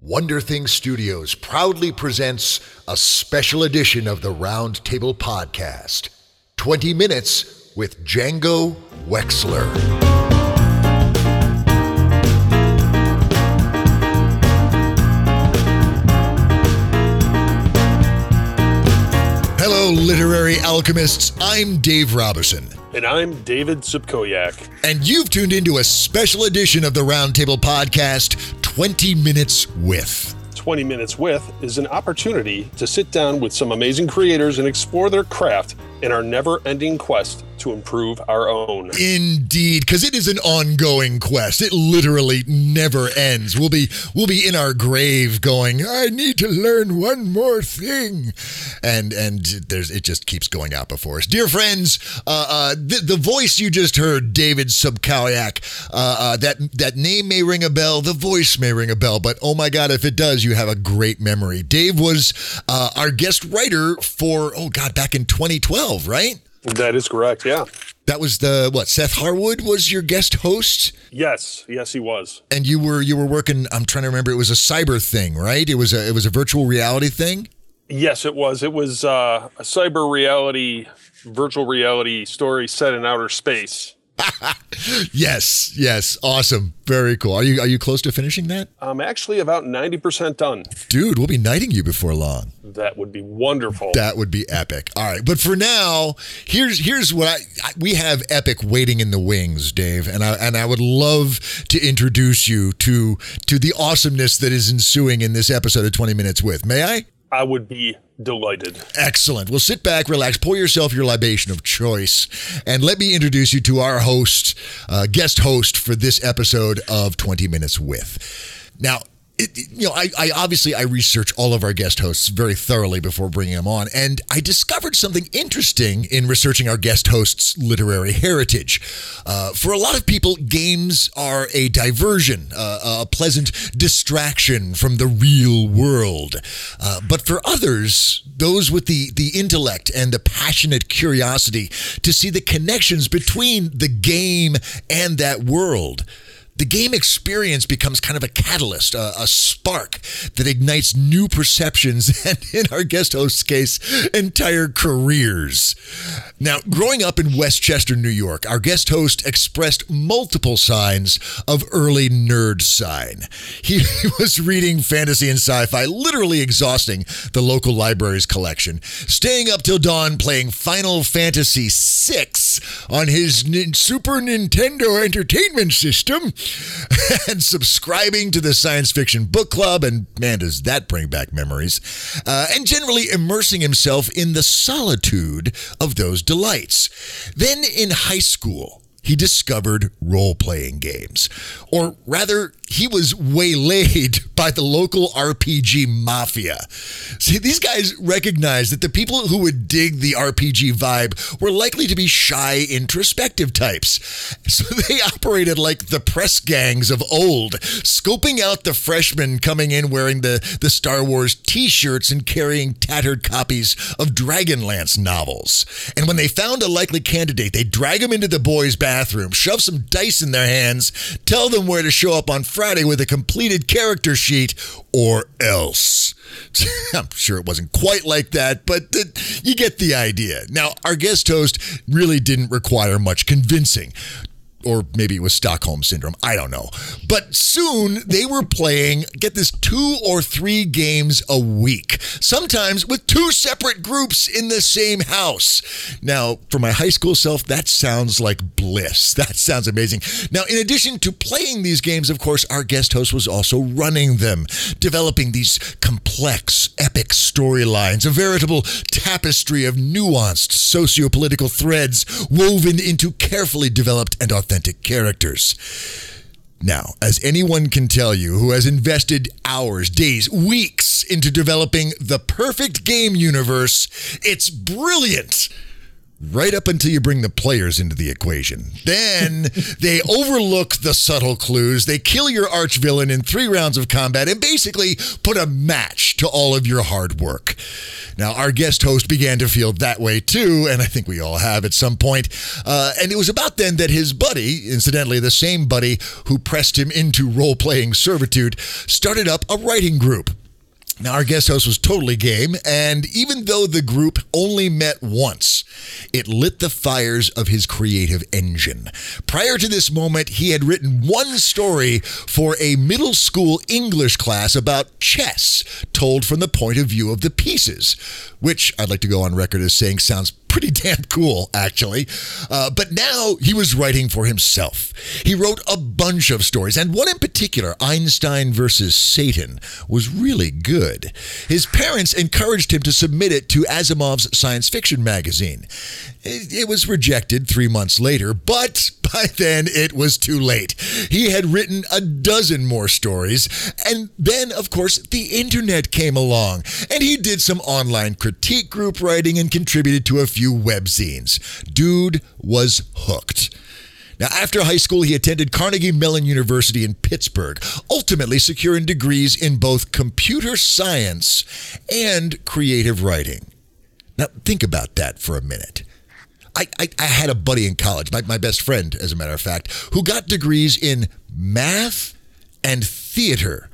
Wonder Thing Studios proudly presents a special edition of the Round Table Podcast 20 Minutes with Django Wexler. Literary alchemists. I'm Dave Robertson. And I'm David Subkoyak. And you've tuned into a special edition of the Roundtable Podcast 20 Minutes with. 20 Minutes with is an opportunity to sit down with some amazing creators and explore their craft in our never ending quest to improve our own. Indeed, because it is an ongoing quest. It literally never ends. We'll be we'll be in our grave going, I need to learn one more thing. And and there's it just keeps going out before us. Dear friends, uh, uh, the, the voice you just heard, David Subkowiak, uh, uh, that that name may ring a bell, the voice may ring a bell, but oh my god, if it does, you have a great memory. Dave was uh, our guest writer for oh god, back in 2012, right? That is correct. Yeah. That was the what? Seth Harwood was your guest host. Yes, yes, he was. And you were you were working. I'm trying to remember. It was a cyber thing, right? It was a it was a virtual reality thing. Yes, it was. It was uh, a cyber reality, virtual reality story set in outer space. yes, yes, awesome, very cool. Are you are you close to finishing that? I'm actually about ninety percent done. Dude, we'll be knighting you before long. That would be wonderful. That would be epic. All right, but for now, here's here's what I, I we have epic waiting in the wings, Dave, and I and I would love to introduce you to to the awesomeness that is ensuing in this episode of 20 Minutes with. May I? I would be delighted. Excellent. Well, sit back, relax, pour yourself your libation of choice, and let me introduce you to our host, uh, guest host for this episode of 20 Minutes with. Now, it, you know, I, I, obviously I research all of our guest hosts very thoroughly before bringing them on, and I discovered something interesting in researching our guest hosts' literary heritage. Uh, for a lot of people, games are a diversion, uh, a pleasant distraction from the real world. Uh, but for others, those with the the intellect and the passionate curiosity to see the connections between the game and that world the game experience becomes kind of a catalyst, a, a, spark that ignites new perceptions and, in our guest host's case, entire careers. Now, growing up in Westchester, New York, our guest host expressed multiple signs of early nerd sign. He was reading fantasy and sci fi, literally exhausting the local library's collection, staying up till dawn playing Final Fantasy VI on his Super Nintendo Entertainment System and subscribing to the Science Fiction Book Club. And man, does that bring back memories. Uh, and generally immersing himself in the solitude of those delights. Then in high school, he discovered role playing games. Or rather, he was waylaid by the local RPG mafia. See, these guys recognized that the people who would dig the RPG vibe were likely to be shy, introspective types. So they operated like the press gangs of old, scoping out the freshmen coming in wearing the, the Star Wars t shirts and carrying tattered copies of Dragonlance novels. And when they found a likely candidate, they'd drag them into the boys' bathroom, shove some dice in their hands, tell them where to show up on Friday with a completed character sheet, or else. I'm sure it wasn't quite like that, but you get the idea. Now, our guest host really didn't require much convincing or maybe it was Stockholm syndrome. I don't know. But soon they were playing, get this, two or three games a week, sometimes with two separate groups in the same house. Now, for my high school self, that sounds like bliss. That sounds amazing. Now, in addition to playing these games, of course, our guest host was also running them, developing these complex, epic storylines, a veritable tapestry of nuanced socio-political threads woven into carefully developed and authentic authentic characters. Now, as anyone can tell you who has invested hours, days, weeks into developing the perfect game universe, it's brilliant right up until you bring the players into the equation. Then they overlook the subtle clues. They kill your arch villain in three rounds of combat and basically put a match to all of your hard work. Now, our guest host began to feel that way too, and I think we all have at some point. Uh, and it was about then that his buddy, incidentally, the same buddy who pressed him into role playing servitude, started up a writing group. Now, our guest host was totally game, and even though the group only met once, it lit the fires of his creative engine. Prior to this moment, he had written one story for a middle school English class about chess, told from the point of view of the pieces, which I'd like to go on record as saying sounds pretty damn cool, actually. Uh, but now he was writing for himself. He wrote a bunch of stories, and one in particular, Einstein versus Satan, was really good. His parents encouraged him to submit it to Asimov's science fiction magazine. It was rejected three months later, but by then it was too late. He had written a dozen more stories, and then, of course, the internet came along, and he did some online critique group writing and contributed to a few webzines. Dude was hooked. Now, after high school, he attended Carnegie Mellon University in Pittsburgh, ultimately securing degrees in both computer science and creative writing. Now, think about that for a minute. I, I, I, had a buddy in college, my, my best friend, as a matter of fact, who got degrees in math and theater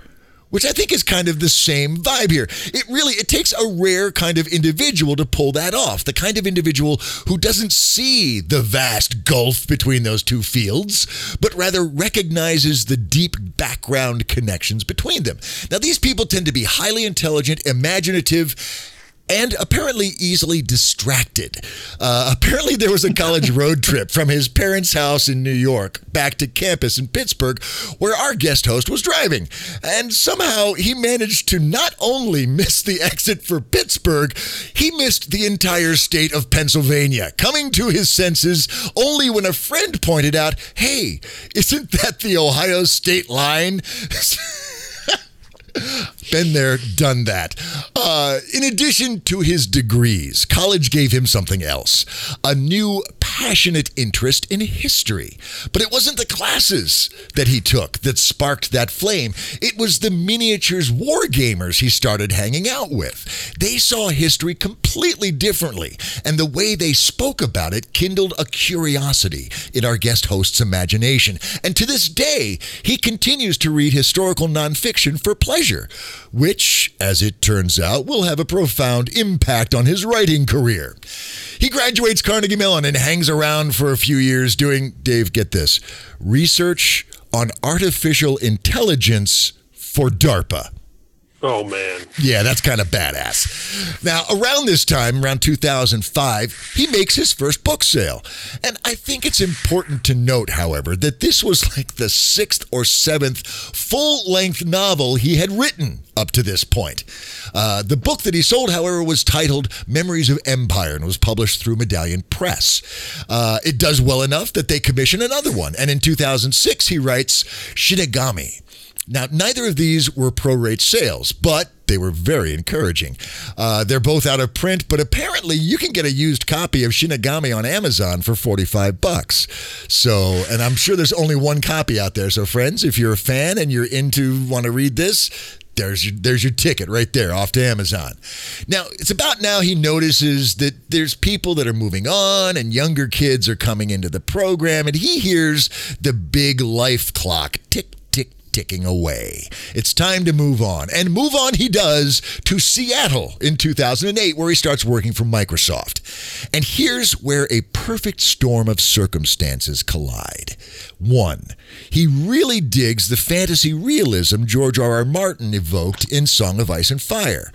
which I think is kind of the same vibe here. It really it takes a rare kind of individual to pull that off. The kind of individual who doesn't see the vast gulf between those two fields, but rather recognizes the deep background connections between them. Now these people tend to be highly intelligent, imaginative, and apparently easily distracted. Uh, apparently, there was a college road trip from his parents' house in New York back to campus in Pittsburgh, where our guest host was driving. And somehow he managed to not only miss the exit for Pittsburgh, he missed the entire state of Pennsylvania, coming to his senses only when a friend pointed out, hey, isn't that the Ohio state line? Been there, done that. Uh, in addition to his degrees, college gave him something else a new passionate interest in history. But it wasn't the classes that he took that sparked that flame, it was the miniatures wargamers he started hanging out with. They saw history completely differently, and the way they spoke about it kindled a curiosity in our guest host's imagination. And to this day, he continues to read historical nonfiction for pleasure which, as it turns out, will have a profound impact on his writing career. He graduates Carnegie Mellon and hangs around for a few years doing, Dave, get this, research on artificial intelligence for DARPA. Oh, man. Yeah, that's kind of badass. Now, around this time, around 2005, he makes his first book sale. And I think it's important to note, however, that this was like the sixth or seventh full length novel he had written up to this point. Uh, the book that he sold, however, was titled Memories of Empire and was published through Medallion Press. Uh, it does well enough that they commission another one. And in 2006, he writes Shinigami now, neither of these were prorate sales, but they were very encouraging. Uh, they're both out of print, but apparently you can get a used copy of Shinigami on Amazon for 45 bucks. So, and I'm sure there's only one copy out there. So, friends, if you're a fan and you're into want to read this, there's your, there's your ticket right there off to Amazon. Now, it's about now he notices that there's people that are moving on and younger kids are coming into the program and he hears the big life clock tick ticking away. It's time to move on. And move on he does to Seattle in 2008, where he starts working for Microsoft. And here's where a perfect storm of circumstances collide. One, he really digs the fantasy realism George R. R. Martin evoked in Song of Ice and Fire.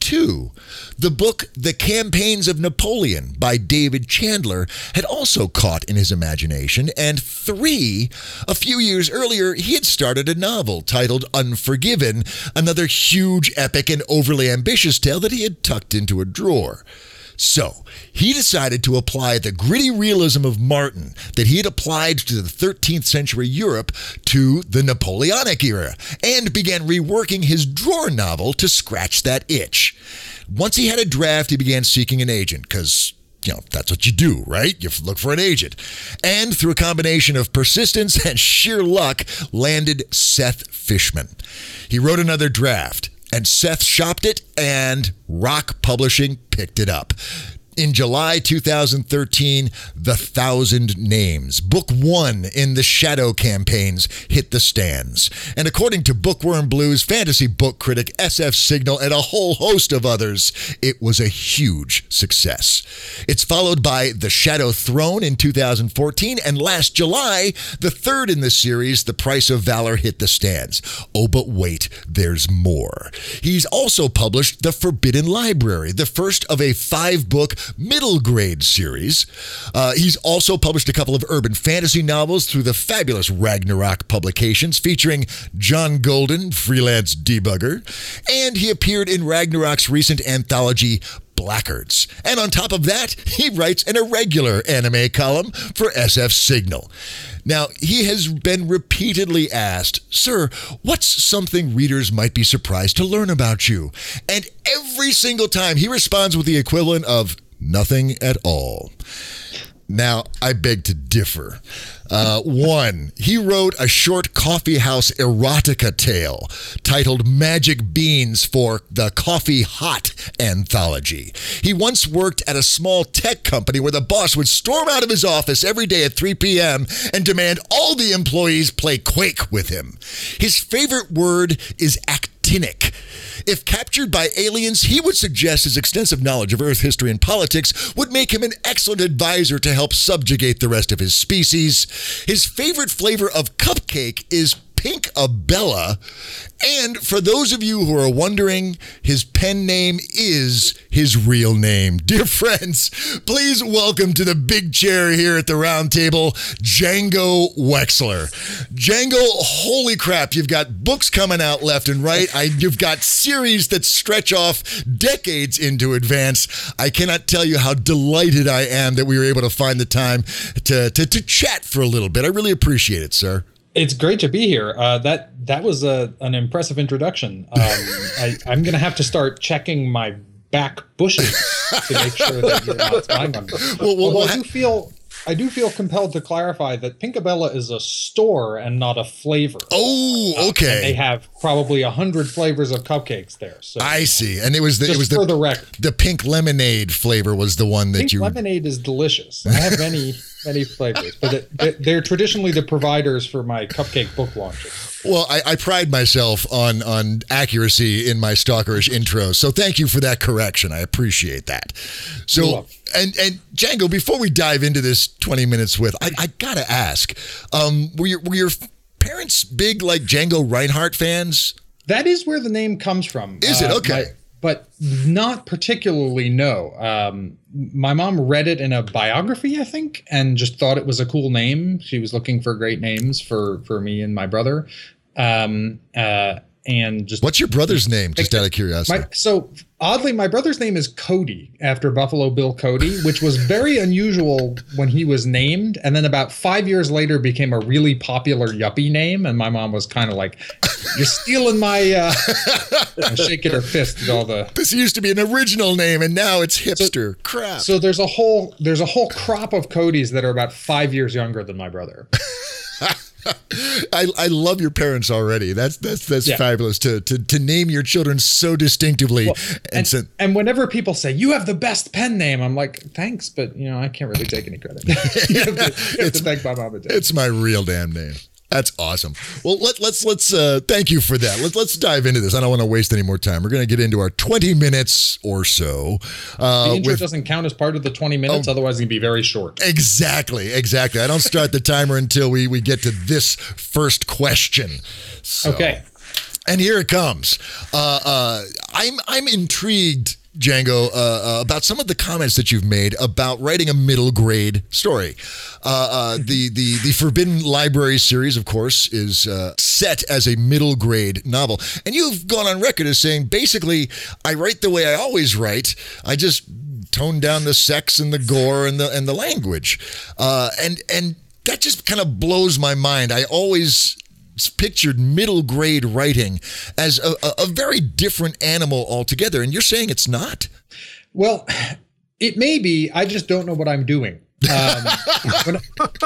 Two, the book The Campaigns of Napoleon by David Chandler had also caught in his imagination. And three, a few years earlier, he had started a novel titled Unforgiven, another huge, epic, and overly ambitious tale that he had tucked into a drawer. So he decided to apply the gritty realism of Martin that he had applied to the 13th century Europe to the Napoleonic era and began reworking his drawer novel to scratch that itch. Once he had a draft, he began seeking an agent because you know, that's what you do, right? You look for an agent. And through a combination of persistence and sheer luck, landed Seth Fishman. He wrote another draft and Seth shopped it, and Roc Publishing picked it up in July 2013, The Thousand Names, book one in the Shadow campaigns, hit the stands. And according to Bookworm Blues fantasy book critic SF Signal and a whole host of others, it was a huge success. It's followed by The Shadow Throne in 2014, and last July, the third in the series, The Price of Valor, hit the stands. Oh, but wait, there's more. He's also published The Forbidden Library, the first of a five book middle grade series. Uh, he's also published a couple of urban fantasy novels through the fabulous Ragnarok publications featuring John Golden, freelance debugger, and he appeared in Ragnarok's recent anthology Blackguards. And on top of that, he writes an irregular anime column for SF Signal. Now, he has been repeatedly asked, Sir, what's something readers might be surprised to learn about you? And every single time he responds with the equivalent of, nothing at all. Now, I beg to differ. Uh, one, he wrote a short coffeehouse erotica tale titled Magic Beans for the Coffee Hot Anthology. He once worked at a small tech company where the boss would storm out of his office every day at 3 p.m. and demand all the employees play Quake with him. His favorite word is actinic if captured by aliens, he would suggest his extensive knowledge of Earth history and politics would make him an excellent advisor to help subjugate the rest of his species. His favorite flavor of cupcake is Pinkabella. And for those of you who are wondering, his pen name is his real name. Dear friends, please welcome to the big chair here at the round table, Django Wexler. Django, holy crap, you've got books coming out left and right. I, you've got series that stretch off decades into advance. I cannot tell you how delighted I am that we were able to find the time to, to, to chat for a little bit. I really appreciate it, sir. It's great to be here. Uh, that that was a, an impressive introduction. Um, I, I'm going to have to start checking my back bushes to make sure that you're not spying on me. Well, well, well, I do feel I do feel compelled to clarify that Pinkabella is a store and not a flavor. Oh, okay. Uh, they have probably a hundred flavors of cupcakes there. So I see, and it was the it was the, the, the pink lemonade flavor was the one that you pink you. Lemonade is delicious. I have many many flavors, but they're traditionally the providers for my cupcake book launches. Well, I, I, pride myself on on accuracy in my stalkerish intros, so thank you for that correction. I appreciate that. So, and and Django, before we dive into this twenty minutes with, I, I gotta ask, um, were your were your parents big like Django Reinhardt fans? That is where the name comes from. Is it uh, okay? My, but not particularly. No. Um, my mom read it in a biography, I think, and just thought it was a cool name. She was looking for great names for for me and my brother. Um, uh, and just what's your brother's name? Just out of curiosity. My, so oddly, my brother's name is Cody after Buffalo Bill Cody, which was very unusual when he was named, and then about five years later became a really popular yuppie name. And my mom was kind of like, "You're stealing my," uh, shaking her fist at all the. This used to be an original name, and now it's hipster so, crap. So there's a whole there's a whole crop of Codys that are about five years younger than my brother. I, I love your parents already. That's that's that's yeah. fabulous to, to to name your children so distinctively. Well, and and, so, and, whenever people say you have the best pen name, I'm like, thanks, but you know I can't really take any credit. you have to, you have it's, to thank my mom and dad. It's my real damn name. That's awesome. Well, let, let's let's uh, thank you for that. Let's let's dive into this. I don't want to waste any more time. We're going to get into our 20 minutes or so. Uh, the intro with, doesn't count as part of the 20 minutes, oh, otherwise it's going to be very short. Exactly, exactly. I don't start the timer until we we get to this first question. So, okay. And here it comes. Uh, uh, I'm I'm intrigued Django, uh, uh, about some of the comments that you've made about writing a middle grade story. Uh, uh the the the Forbidden Library series, of course, is uh, set as a middle grade novel, and you've gone on record as saying basically, I write the way I always write. I just tone down the sex and the gore and the and the language, uh, and and that just kind of blows my mind. I always pictured middle grade writing as a, a, a very different animal altogether. And you're saying it's not? Well, it may be. I just don't know what I'm doing. Um, when,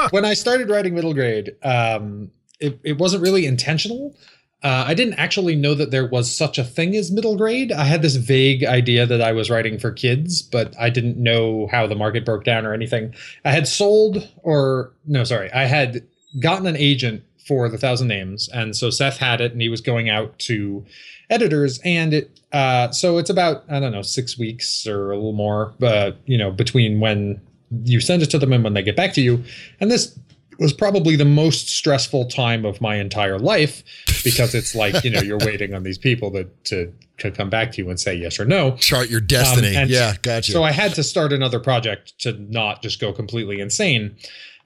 when I started writing middle grade, um, it, it wasn't really intentional. Uh, I didn't actually know that there was such a thing as middle grade. I had this vague idea that I was writing for kids, but I didn't know how the market broke down or anything. I had sold, or no, sorry, I had gotten an agent for the Thousand Names, and so Seth had it, and he was going out to editors, and it. Uh, so it's about I don't know six weeks or a little more, but you know between when you send it to them and when they get back to you, and this was probably the most stressful time of my entire life because it's like you know you're waiting on these people that to, to come back to you and say yes or no. Chart your destiny. Um, yeah gotcha. so i had to start another project to not just go completely insane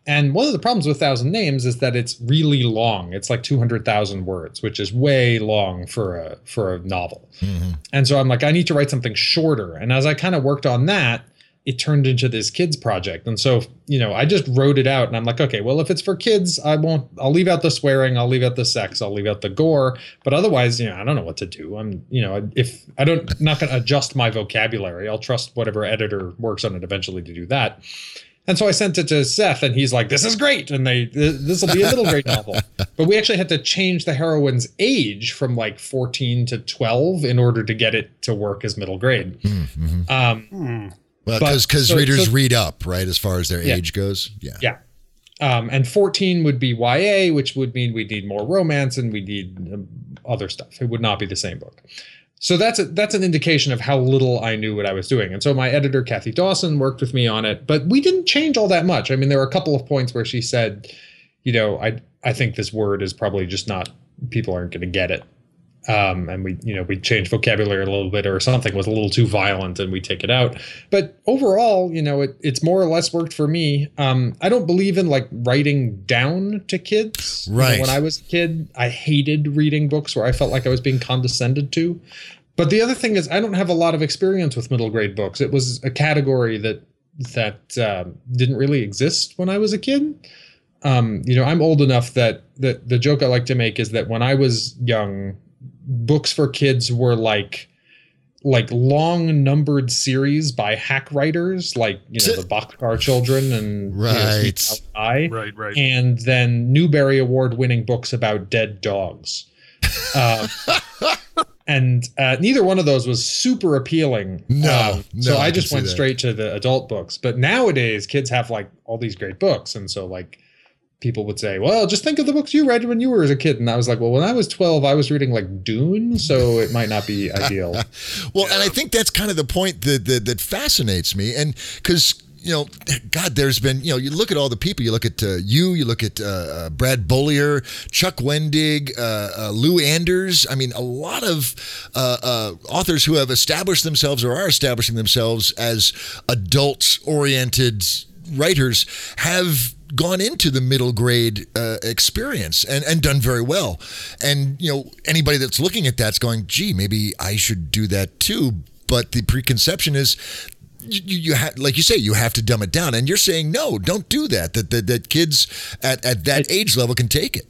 and one of the problems with thousand names is that it's really long it's like 200000 words which is way long for a for a novel mm-hmm. and so i'm like i need to write something shorter and as i kind of worked on that it turned into this kids project. And so, you know, I just wrote it out and I'm like, okay, well, if it's for kids, I won't, I'll leave out the swearing, I'll leave out the sex, I'll leave out the gore. But otherwise, you know, I don't know what to do. I'm, you know, if I don't, I'm not going to adjust my vocabulary, I'll trust whatever editor works on it eventually to do that. And so I sent it to Seth, and he's like, "This is great," and they this will be a middle grade novel. But we actually had to change the heroine's age from like 14 to 12 in order to get it to work as middle grade. Mm-hmm. Um, mm. Well, because because so, readers so, read up, right, as far as their yeah. age goes. Yeah. Yeah. Um, and 14 would be YA, which would mean we need more romance and we need um, other stuff. It would not be the same book. So that's a, that's an indication of how little I knew what I was doing. And so my editor Kathy Dawson worked with me on it, but we didn't change all that much. I mean, there were a couple of points where she said, you know, I I think this word is probably just not people aren't going to get it um, and we you know we change vocabulary a little bit or something was a little too violent and we take it out. But overall you know it, it's more or less worked for me. Um, i don't believe in like writing down to kids. Right you know, when i was a kid i hated reading books where i felt like i was being condescended to. But the other thing is i don't have a lot of experience with middle grade books. It was a category that that uh, didn't really exist when i was a kid. Um, you know i'm old enough that that the joke i like to make is that when i was young books for kids were like like long numbered series by hack writers like you know the Boxcar Children and right you know, right right and then Newbery Award winning books about dead dogs. Uh, and uh, neither one of those was super appealing. No, um, no so I, I just went straight to the adult books. But nowadays, kids have like all these great books, and so like people would say, "Well, just think of the books you read when you were a kid." And I was like, "Well, when I was 12, I was reading like Dune, so it might not be ideal." well, yeah. and I think that's kind of the point that that, that fascinates me, and because you know, God, there's been, you know, you look at all the people. You look at uh, you, you look at uh, uh, Brad Beaulieu, Chuck Wendig, uh, uh, Lou Anders. I mean, a lot of uh, authors who have established themselves or are establishing themselves as adult-oriented writers have gone into the middle grade uh, experience and, and done very well. And, you know, anybody that's looking at that's going, gee, maybe I should do that too. But the preconception is you, you have like you say you have to dumb it down and you're saying no don't do that that that, that kids at, at that age level can take it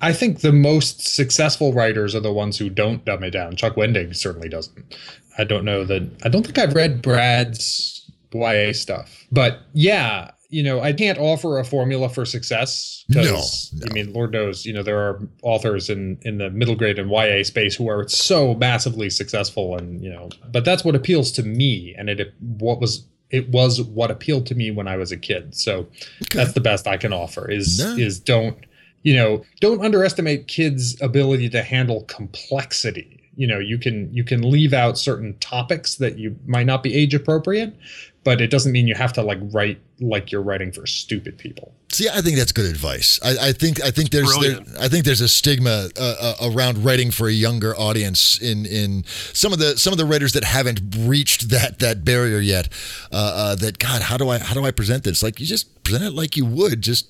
i think the most successful writers are the ones who don't dumb it down chuck wendig certainly doesn't i don't know that i don't think i've read brad's ya stuff but yeah you know, I can't offer a formula for success because no, no. I mean, Lord knows, you know, there are authors in in the middle grade and YA space who are so massively successful, and you know, but that's what appeals to me, and it what was it was what appealed to me when I was a kid. So okay. that's the best I can offer is no. is don't you know don't underestimate kids' ability to handle complexity you know you can you can leave out certain topics that you might not be age appropriate but it doesn't mean you have to like write like you're writing for stupid people. See, I think that's good advice. I, I think I think there's there, I think there's a stigma uh, uh, around writing for a younger audience in in some of the some of the writers that haven't reached that that barrier yet. Uh, uh that God, how do I how do I present this? Like you just present it like you would just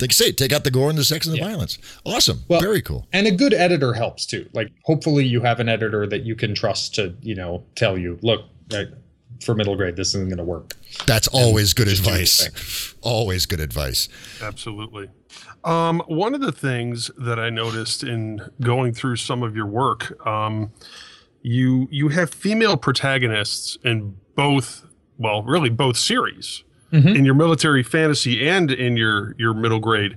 like you say take out the gore and the sex and the yeah. violence. Awesome, well, very cool. And a good editor helps too. Like hopefully you have an editor that you can trust to you know tell you look. Right, for middle grade, this isn't going to work. That's always good advice. Always good advice. Absolutely. Um, one of the things that I noticed in going through some of your work, um, you you have female protagonists in both, well, really both series, mm-hmm. in your military fantasy and in your your middle grade.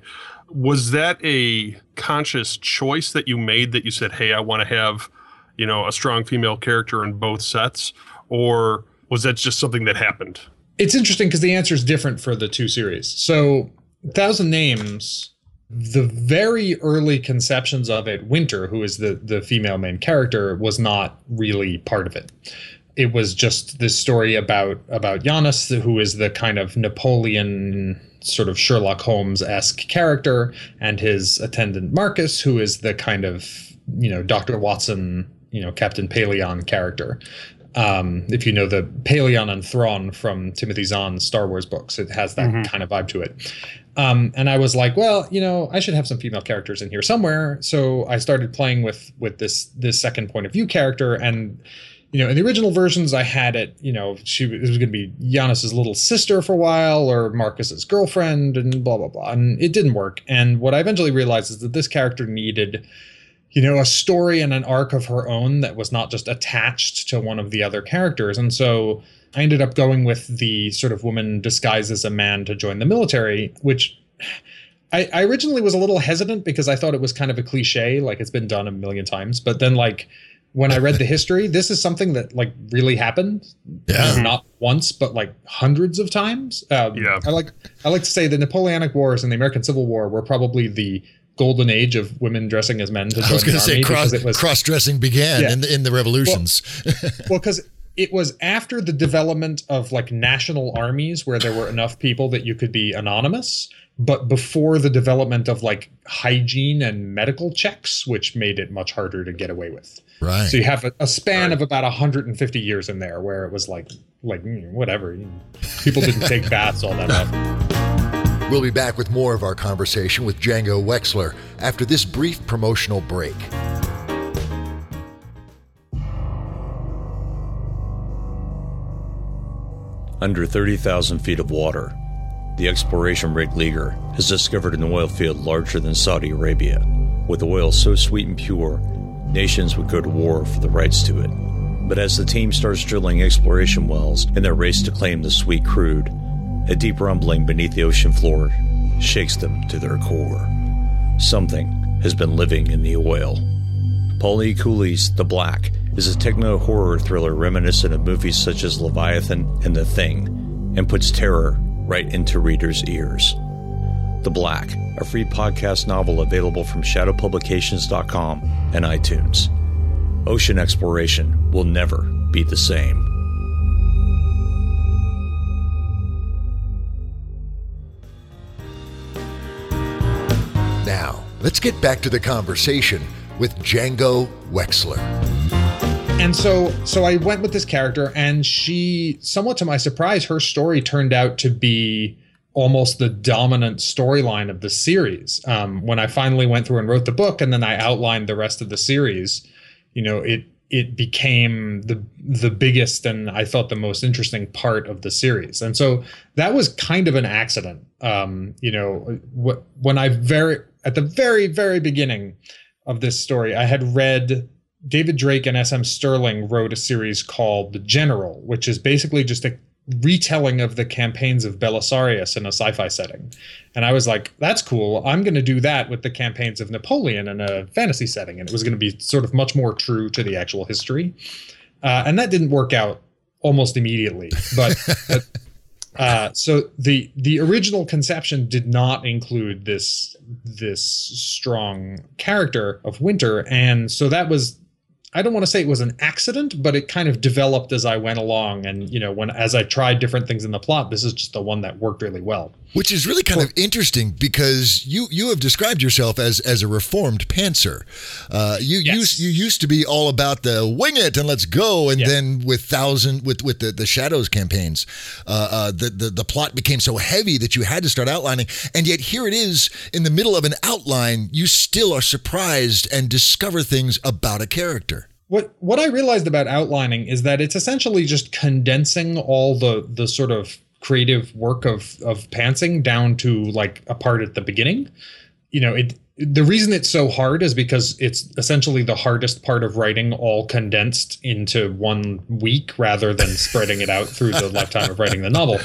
Was that a conscious choice that you made that you said, "Hey, I want to have, you know, a strong female character in both sets," or was that just something that happened? It's interesting because the answer is different for the two series. So, Thousand Names, the very early conceptions of it, Winter, who is the the female main character, was not really part of it. It was just this story about about Janos, who is the kind of Napoleon sort of Sherlock Holmes esque character, and his attendant Marcus, who is the kind of you know Doctor Watson, you know Captain Pellaeon character. Um, if you know the Pellaeon and Thrawn from Timothy Zahn's Star Wars books, it has that mm-hmm. kind of vibe to it. Um, and I was like, well, you know, I should have some female characters in here somewhere. So I started playing with with this this second point of view character, and you know, in the original versions, I had it, you know, she it was going to be Janos's little sister for a while or Marcus's girlfriend and blah, blah, blah. And it didn't work. And what I eventually realized is that this character needed, you know, a story and an arc of her own that was not just attached to one of the other characters. And so I ended up going with the sort of woman disguised as a man to join the military, which. I, I originally was a little hesitant because I thought it was kind of a cliche, like it's been done a million times. But then, like, when I read the history, this is something that like really happened. Yeah. Not once, but like hundreds of times. Um, yeah. I like I like to say the Napoleonic Wars and the American Civil War were probably the golden age of women dressing as men. To join I was going to say cross cross dressing began yeah. in the, in the revolutions. Well, because well, it was after the development of like national armies where there were enough people that you could be anonymous but before the development of like hygiene and medical checks, which made it much harder to get away with. Right. So you have a, a span right. of about 150 years in there where it was like, like mm, whatever. People didn't take baths all that often. We'll be back with more of our conversation with Django Wexler after this brief promotional break. Under 30,000 feet of water the exploration rig Leaguer has discovered an oil field larger than Saudi Arabia. With oil so sweet and pure, nations would go to war for the rights to it. But as the team starts drilling exploration wells in their race to claim the sweet crude, a deep rumbling beneath the ocean floor shakes them to their core. Something has been living in the oil. Paul E. Cooley's The Black is a techno horror thriller reminiscent of movies such as Leviathan and The Thing, and puts terror right into readers' ears. The Black, a free podcast novel available from shadowpublications.com and iTunes. Ocean exploration will never be the same. Let's get back to the conversation with Django Wexler and so so I went with this character, and she, somewhat to my surprise, her story turned out to be almost the dominant storyline of the series. Um, when I finally went through and wrote the book, and then I outlined the rest of the series, you know, it it became the the biggest and I felt the most interesting part of the series. And so that was kind of an accident. Um, you know, wh- when I very at the very very beginning of this story, I had read David Drake and S.M. Stirling wrote a series called The General, which is basically just a retelling of the campaigns of Belisarius in a sci-fi setting. And I was like, that's cool. I'm going to do that with the campaigns of Napoleon in a fantasy setting. And it was going to be sort of much more true to the actual history. Uh, and that didn't work out almost immediately. But, but uh, so the the original conception did not include this this strong character of Winter, and so that was I don't want to say it was an accident, but it kind of developed as I went along. And, you know, when as I tried different things in the plot, this is just the one that worked really well. Which is really kind well, of interesting because you you have described yourself as as a reformed pantser. Uh, you yes. used you used to be all about the wing it and let's go, and yeah. then with thousand with with the, the shadows campaigns, uh, uh, the, the the plot became so heavy that you had to start outlining. And yet here it is in the middle of an outline, you still are surprised and discover things about a character. What what I realized about outlining is that it's essentially just condensing all the the sort of creative work of of pantsing down to like a part at the beginning. You know, it the reason it's so hard is because it's essentially the hardest part of writing all condensed into one week rather than spreading it out through the lifetime of writing the novel.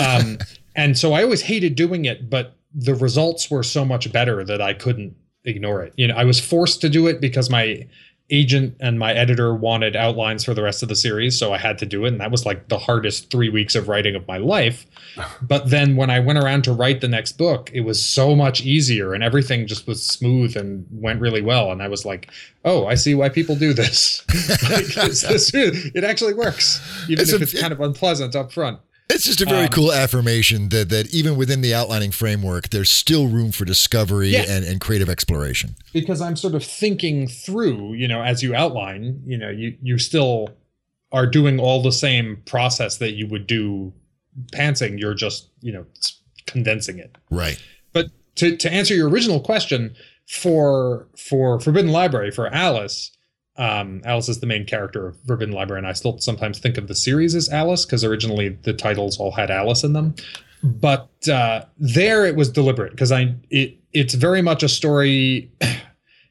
Um, and so I always hated doing it, but the results were so much better that I couldn't ignore it. You know, I was forced to do it because my agent and my editor wanted outlines for the rest of the series, so I had to do it, and that was like the hardest three weeks of writing of my life. But then when I went around to write the next book, it was so much easier, and everything just was smooth and went really well. And I was like, "Oh, I see why people do this. like, it actually works, even it's if a, it's kind of unpleasant up front." It's just a very um, cool affirmation that that even within the outlining framework, there's still room for discovery yeah. and, and creative exploration. Because I'm sort of thinking through, you know, as you outline, you know, you you still are doing all the same process that you would do pantsing. You're just, you know, condensing it. Right. But to to answer your original question, for for Forbidden Library for Alice, um, Alice is the main character of Forbidden Library, and I still sometimes think of the series as Alice because originally the titles all had Alice in them. But uh, there it was deliberate because I it it's very much a story.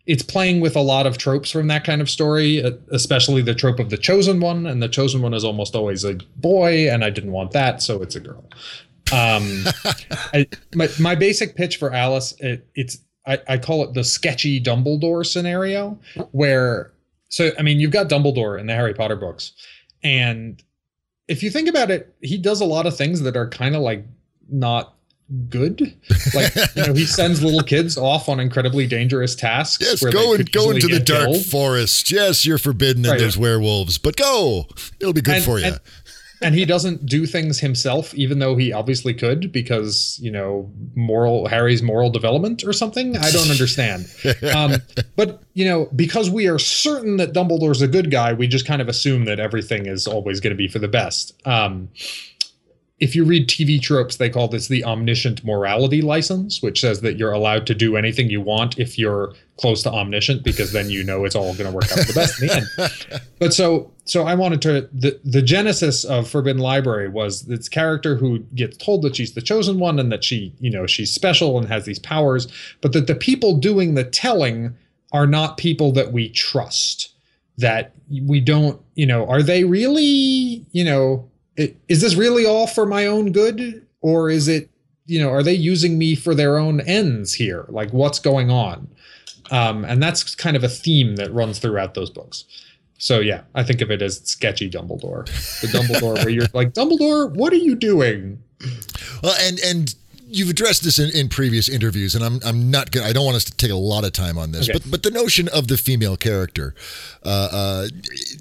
It's playing with a lot of tropes from that kind of story, especially the trope of the chosen one, and the chosen one is almost always a boy, and I didn't want that, so it's a girl. Um, I, my my basic pitch for Alice, it, it's I, I call it the sketchy Dumbledore scenario, where so I mean, you've got Dumbledore in the Harry Potter books, and if you think about it, he does a lot of things that are kind of like not good. Like you know, he sends little kids off on incredibly dangerous tasks. Yes, go and go into the dark killed. forest. Yes, you're forbidden and right. there's werewolves, but go. It'll be good and, for you. And, and he doesn't do things himself, even though he obviously could, because you know moral Harry's moral development or something. I don't understand. um, but you know, because we are certain that Dumbledore's a good guy, we just kind of assume that everything is always going to be for the best. Um, if you read TV tropes, they call this the omniscient morality license, which says that you're allowed to do anything you want if you're close to omniscient, because then you know it's all going to work out for the best in the end. But so, so I wanted to the the genesis of Forbidden Library was this character who gets told that she's the chosen one and that she, you know, she's special and has these powers, but that the people doing the telling are not people that we trust. That we don't, you know, are they really, you know, is this really all for my own good? Or is it you know are they using me for their own ends here? Like what's going on? Um, and that's kind of a theme that runs throughout those books so yeah i think of it as sketchy dumbledore the dumbledore where you're like dumbledore what are you doing well and and you've addressed this in, in previous interviews, and I'm I'm not gonna. I don't want us to take a lot of time on this, okay. but but the notion of the female character uh, uh,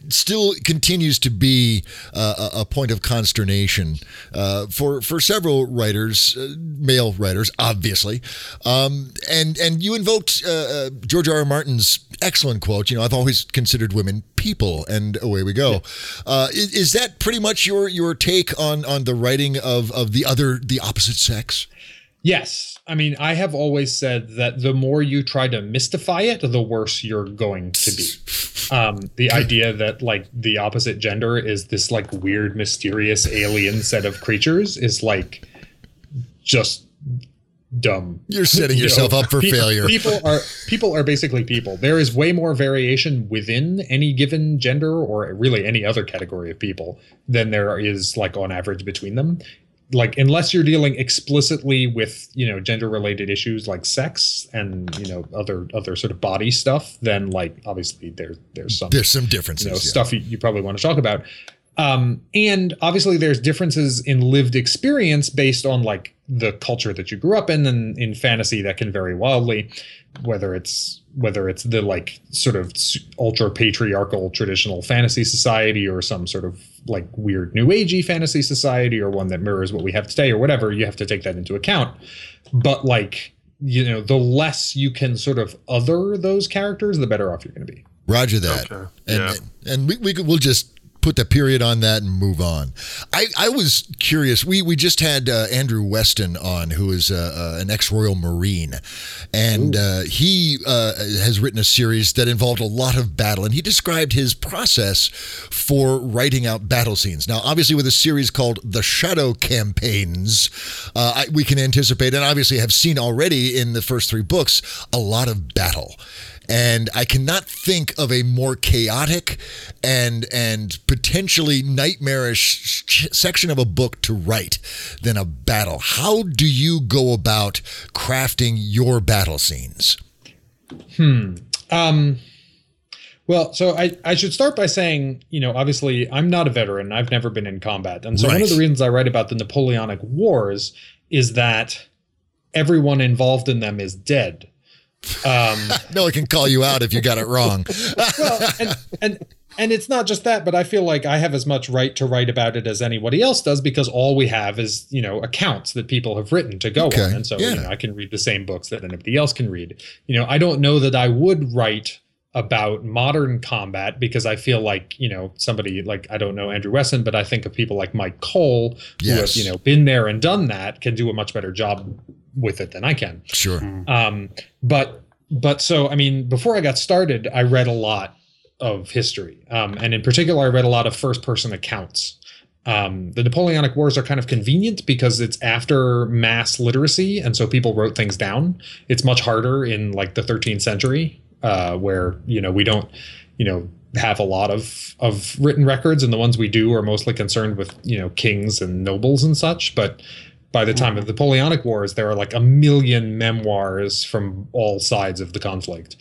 still continues to be uh, a point of consternation uh, for for several writers, uh, male writers, obviously. Um, and and you invoked uh, George R. R. Martin's excellent quote. You know, I've always considered women people, and away we go. Yeah. Is, is that pretty much your your take on on the writing of of the other the opposite sex? Yes. I mean, I have always said that the more you try to mystify it, the worse you're going to be. Um, the idea that like the opposite gender is this like weird, mysterious alien set of creatures is like just dumb. You're setting yourself you know, up for people, failure. People are people are basically people. There is way more variation within any given gender or really any other category of people than there is like on average between them like unless you're dealing explicitly with you know gender related issues like sex and you know other other sort of body stuff then like obviously there there's some there's some differences you know, yeah. stuff you, you probably want to talk about um, and obviously there's differences in lived experience based on like the culture that you grew up in and in fantasy that can vary wildly whether it's whether it's the like sort of ultra patriarchal traditional fantasy society or some sort of like weird new agey fantasy society or one that mirrors what we have today or whatever you have to take that into account but like you know the less you can sort of other those characters the better off you're going to be roger that okay. and, yeah. and, and we, we could, we'll just put the period on that and move on. I, I was curious. We we just had uh, Andrew Weston on, who is uh, uh, an ex Royal Marine, and uh, he uh, has written a series that involved a lot of battle, and he described his process for writing out battle scenes. Now, obviously, with a series called The Shadow Campaigns, uh, I, we can anticipate, and obviously have seen already in the first three books, a lot of battle. And I cannot think of a more chaotic and and potentially nightmarish section of a book to write than a battle. How do you go about crafting your battle scenes? Hmm. Um well, so I, I should start by saying, you know, obviously I'm not a veteran. I've never been in combat. And so right. one of the reasons I write about the Napoleonic Wars is that everyone involved in them is dead. Um, no one can call you out if you got it wrong. well, and, and and it's not just that, but I feel like I have as much right to write about it as anybody else does because all we have is you know accounts that people have written to go okay. on, and so yeah. you know, I can read the same books that anybody else can read. You know, I don't know that I would write about modern combat because I feel like you know somebody like I don't know Andrew Wesson, but I think of people like Myke Cole yes. who have you know been there and done that can do a much better job with it than I can. Sure. Um, but but so I mean, before I got started, I read a lot of history, um, and in particular, I read a lot of first person accounts. Um, the Napoleonic Wars are kind of convenient because it's after mass literacy, and so people wrote things down. It's much harder in like the 13th century uh, where you know we don't you know have a lot of of written records and the ones we do are mostly concerned with you know kings and nobles and such but by the time of the Napoleonic Wars, there are like a million memoirs from all sides of the conflict,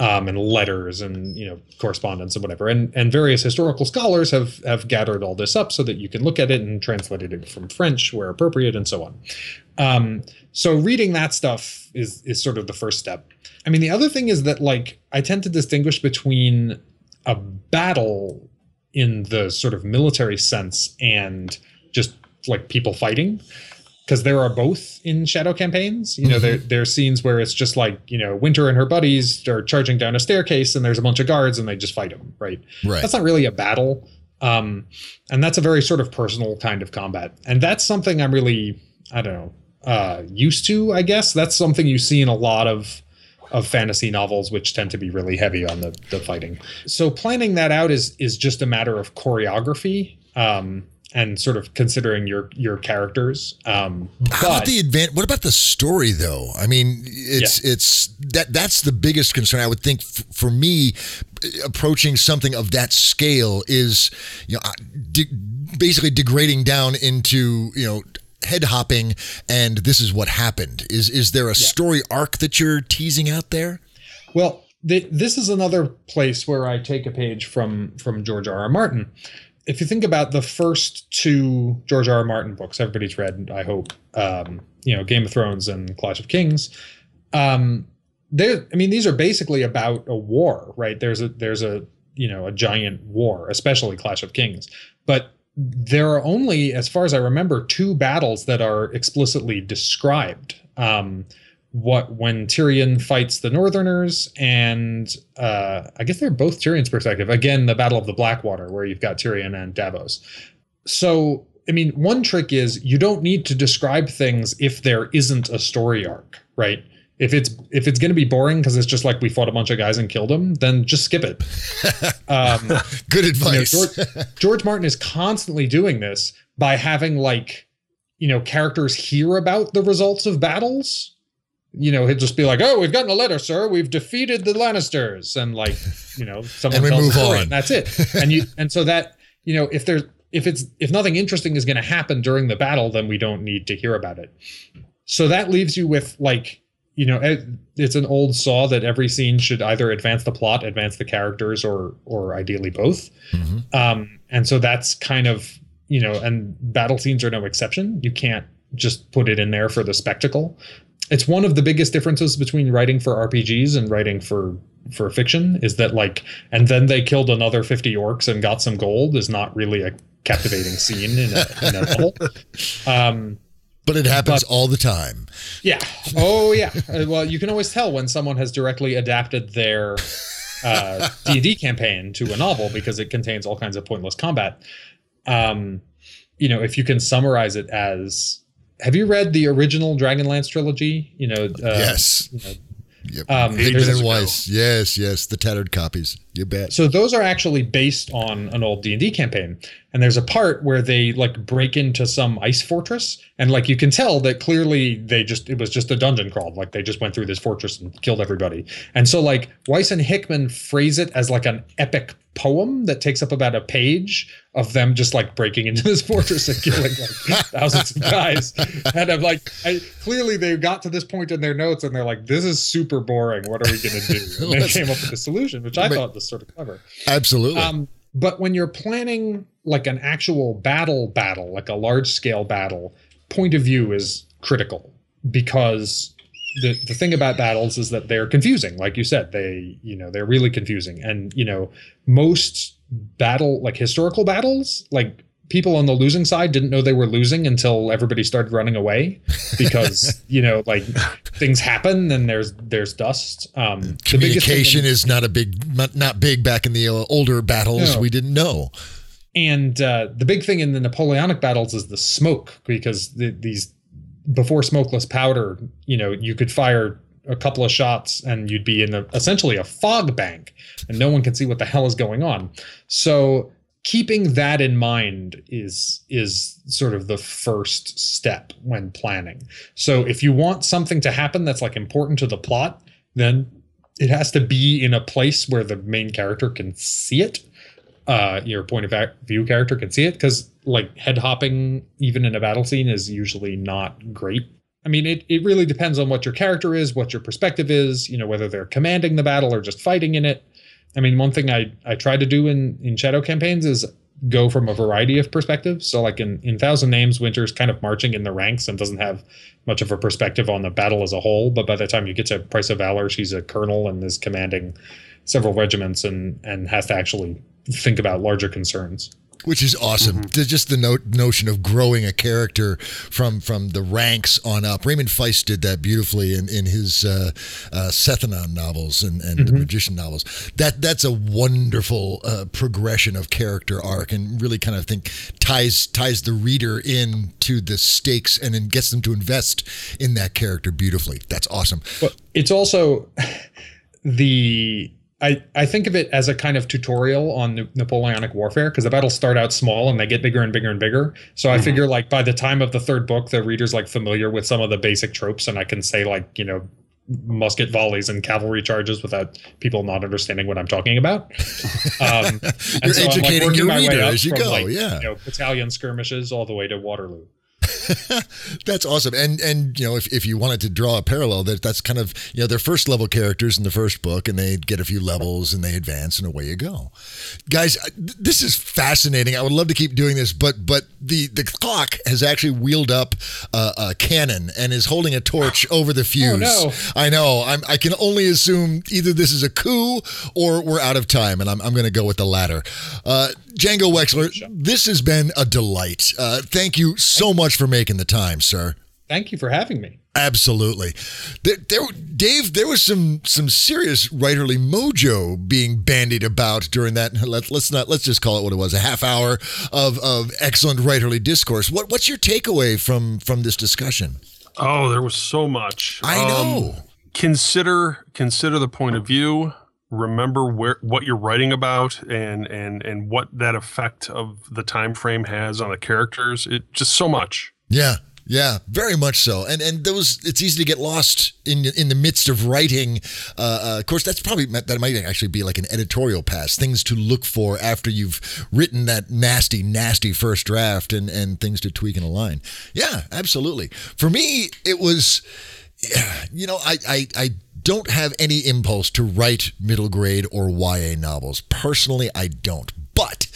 um, and letters and you know correspondence and whatever. And and various historical scholars have have gathered all this up so that you can look at it and translated it from French where appropriate and so on. Um, so reading that stuff is is sort of the first step. I mean, the other thing is that like I tend to distinguish between a battle in the sort of military sense and just like people fighting because there are both in shadow campaigns. You know mm-hmm. there, there are scenes where it's just like you know winter and her buddies are charging down a staircase and there's a bunch of guards and they just fight them right? Right. That's not really a battle. Um, and that's a very sort of personal kind of combat. And that's something i'm really i don't know uh, used to i guess that's something you see in a lot of of fantasy novels, which tend to be really heavy on the, the fighting. So planning that out is is just a matter of choreography. Um, and sort of considering your your characters. Um, How about the advent? What about the story, though? I mean, it's yeah. it's that that's the biggest concern. I would think f- for me, approaching something of that scale is you know de- basically degrading down into you know head hopping and this is what happened. Is is there a yeah. story arc that you're teasing out there? Well, this is another place where I take a page from from George R. R. Martin. If you think about the first two George R. R. Martin books, everybody's read, I hope, um, you know, Game of Thrones and Clash of Kings. Um, they, I mean, these are basically about a war, right? There's a there's a you know a giant war, especially Clash of Kings, but there are only, as far as I remember, two battles that are explicitly described. Um, what when Tyrion fights the Northerners, and uh, I guess they're both Tyrion's perspective. Again, the Battle of the Blackwater, where you've got Tyrion and Davos. So, I mean, one trick is you don't need to describe things if there isn't a story arc, right? If it's if it's going to be boring because it's just like we fought a bunch of guys and killed them, then just skip it. Um, Good advice. You know, George, George Martin is constantly doing this by having like you know characters hear about the results of battles. You know, he'll just be like, "Oh, we've gotten a letter, sir. We've defeated the Lannisters," and like, you know, someone and move on. And that's it. And you and so that you know, if there's if it's if nothing interesting is going to happen during the battle, then we don't need to hear about it. So that leaves you with like you know it, it's an old saw that every scene should either advance the plot advance the characters or or ideally both. Mm-hmm. um and so that's kind of you know and battle scenes are no exception. You can't just put it in there for the spectacle. It's one of the biggest differences between writing for rpgs and writing for for fiction is that like and then they killed another 50 orcs and got some gold is not really a captivating scene in a, in a novel. Um but it happens but, all the time. Yeah. Oh, yeah. Uh, well, you can always tell when someone has directly adapted their uh, D&D campaign to a novel because it contains all kinds of pointless combat. Um, you know, if you can summarize it as, have you read the original Dragonlance trilogy? You know, uh, yes. You know, Yep. Um, Weiss. Yes, yes, the tattered copies. You bet. So those are actually based on an old D and D campaign, and there's a part where they like break into some ice fortress, and like you can tell that clearly they just it was just a dungeon crawl, like they just went through this fortress and killed everybody. And so like Weiss and Hickman phrase it as like an epic poem that takes up about a page of them just like breaking into this fortress and killing like thousands of guys. And I'm like, I, clearly they got to this point in their notes and they're like, this is super boring. What are we going to do? And they came up with a solution, which I thought was sort of clever. Absolutely. Um, but when you're planning like an actual battle, battle, like a large scale battle, point of view is critical because the, the thing about battles is that they're confusing like you said they you know they're really confusing and you know most battle like historical battles like people on the losing side didn't know they were losing until everybody started running away because you know like things happen and there's there's dust um communication is not a big not big back in the uh, older battles no. we didn't know and uh, the big thing in the napoleonic battles is the smoke because the, these before smokeless powder, you know, you could fire a couple of shots and you'd be in a, essentially a fog bank and no one can see what the hell is going on. So keeping that in mind is is sort of the first step when planning. So if you want something to happen that's like important to the plot, then it has to be in a place where the main character can see it. Uh, your point of view character can see it because like head hopping even in a battle scene is usually not great. I mean, it, it really depends on what your character is, what your perspective is, you know, whether they're commanding the battle or just fighting in it. I mean, one thing I, I try to do in, in shadow campaigns is go from a variety of perspectives. So like in, in Thousand Names, Winter's kind of marching in the ranks and doesn't have much of a perspective on the battle as a whole. But by the time you get to Price of Valor, she's a colonel and is commanding several regiments and, and has to actually think about larger concerns which is awesome. Mm-hmm. Just the no- notion of growing a character from from the ranks on up. Raymond Feist did that beautifully in in his uh, uh, Sethanon novels and, and mm-hmm. the Magician novels. That that's a wonderful uh, progression of character arc, and really kind of think ties ties the reader in to the stakes and then gets them to invest in that character beautifully. That's awesome. Well, it's also the I, I think of it as a kind of tutorial on Napoleonic warfare because the battles start out small and they get bigger and bigger and bigger. So I mm-hmm. figure like by the time of the third book, the reader's like familiar with some of the basic tropes, and I can say like you know musket volleys and cavalry charges without people not understanding what I'm talking about. Um, You're so educating like your reader as you go. Like, yeah, you know, battalion skirmishes all the way to Waterloo. that's awesome. And and you know, if, if you wanted to draw a parallel, that that's kind of you know their first level characters in the first book, and they get a few levels and they advance, and away you go. Guys, this is fascinating. I would love to keep doing this, but but the the clock has actually wheeled up a, a cannon and is holding a torch over the fuse. Oh, no. I know. I'm, I can only assume either this is a coup or we're out of time, and I'm I'm going to go with the latter. Uh, Django Wexler, this has been a delight. Uh, thank you so much for making the time, sir. Thank you for having me. Absolutely, there, there, Dave. There was some some serious writerly mojo being bandied about during that. Let, us not let's just call it what it was—a half hour of of excellent writerly discourse. What what's your takeaway from from this discussion? Oh, there was so much. I know. Um, consider consider the point of view remember where what you're writing about and and and what that effect of the time frame has on the characters it just so much yeah yeah very much so and and those it's easy to get lost in in the midst of writing uh, uh, of course that's probably that might actually be like an editorial pass things to look for after you've written that nasty nasty first draft and and things to tweak and align yeah absolutely for me it was you know i i i don't have any impulse to write middle grade or YA novels. Personally, I don't. But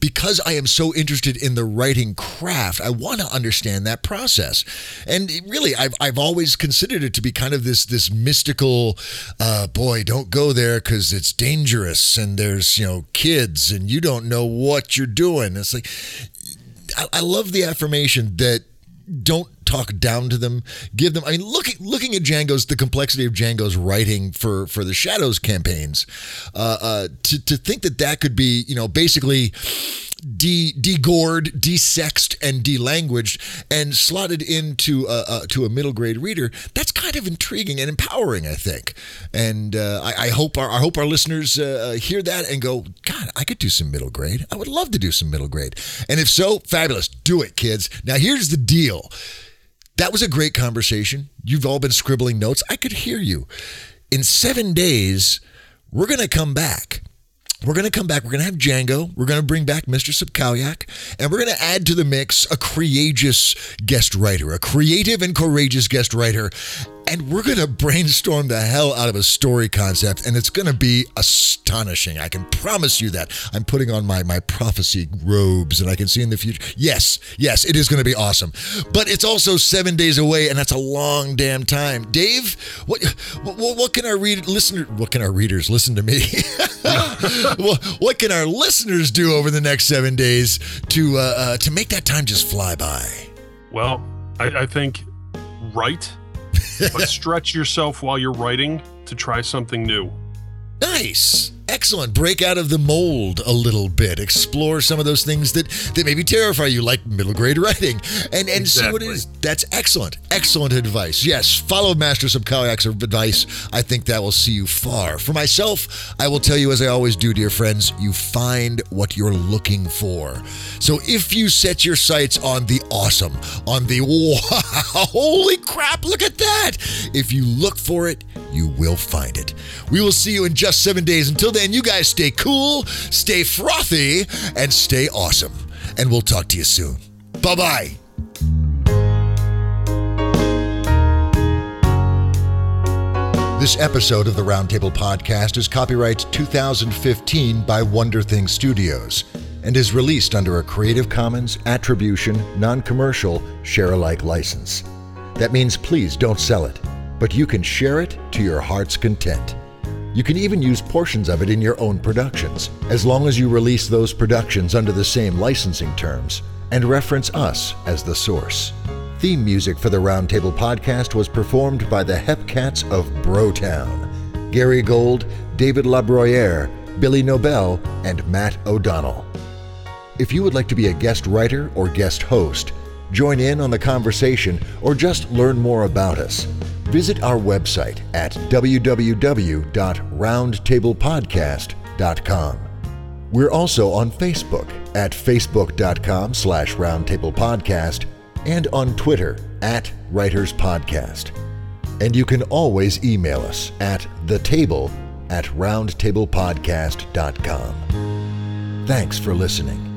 because I am so interested in the writing craft, I want to understand that process. And really, I've, I've always considered it to be kind of this this mystical, uh, boy, don't go there because it's dangerous and there's you know kids and you don't know what you're doing. It's like I, I love the affirmation that don't talk down to them. Give them. I mean, looking looking at Django's the complexity of Django's writing for for the Shadows campaigns. Uh, uh, to to think that that could be you know basically de degored, desexed, and delanguaged, and slotted into a, a, to a middle grade reader, that's kind of intriguing and empowering, I think. And uh, I, I, hope our I hope our listeners uh, hear that and go, God, I could do some middle grade. I would love to do some middle grade. And if so, fabulous, do it, kids. Now here's the deal. That was a great conversation. You've all been scribbling notes. I could hear you. In seven days, we're going to come back we're going to come back. We're going to have Django. We're going to bring back Mr. Subkalyak. And we're going to add to the mix a courageous guest writer, a creative and courageous guest writer and we're going to brainstorm the hell out of a story concept and it's going to be astonishing i can promise you that. I'm putting on my my prophecy robes and i can see in the future. Yes yes it is going to be awesome. But it's also seven days away and that's a long damn time. Dave what what, what can our read listener what can our readers listen to me? What, what can our listeners do over the next seven days to uh, uh, to make that time just fly by? Well I, I think write but stretch yourself while you're writing to try something new. Nice. Excellent. Break out of the mold a little bit. Explore some of those things that, that maybe terrify you, like middle grade writing, and, and exactly. see what it is. That's excellent. Excellent advice. Yes, follow Master Subkalyak's advice. I think that will see you far. For myself, I will tell you, as I always do, dear friends, you find what you're looking for. So if you set your sights on the awesome, on the wow, holy crap, look at that. If you look for it, you will find it. We will see you in just seven days. Until then, you guys stay cool, stay frothy, and stay awesome. And we'll talk to you soon. Bye bye. This episode of the Roundtable Podcast is copyright 2015 by Wonder Thing Studios and is released under a Creative Commons Attribution, Non Commercial, Share Alike license. That means please don't sell it, but you can share it to your heart's content. You can even use portions of it in your own productions, as long as you release those productions under the same licensing terms and reference us as the source. Theme music for the Roundtable podcast was performed by the Hepcats of Brotown Gary Gold, David Labroyere, Billy Nobel, and Matt O'Donnell. If you would like to be a guest writer or guest host, join in on the conversation, or just learn more about us, visit our website at www.roundtablepodcast.com. We're also on Facebook at facebook.com slash roundtablepodcast and on Twitter at Writers Podcast. And you can always email us at thetable at roundtablepodcast.com. Thanks for listening.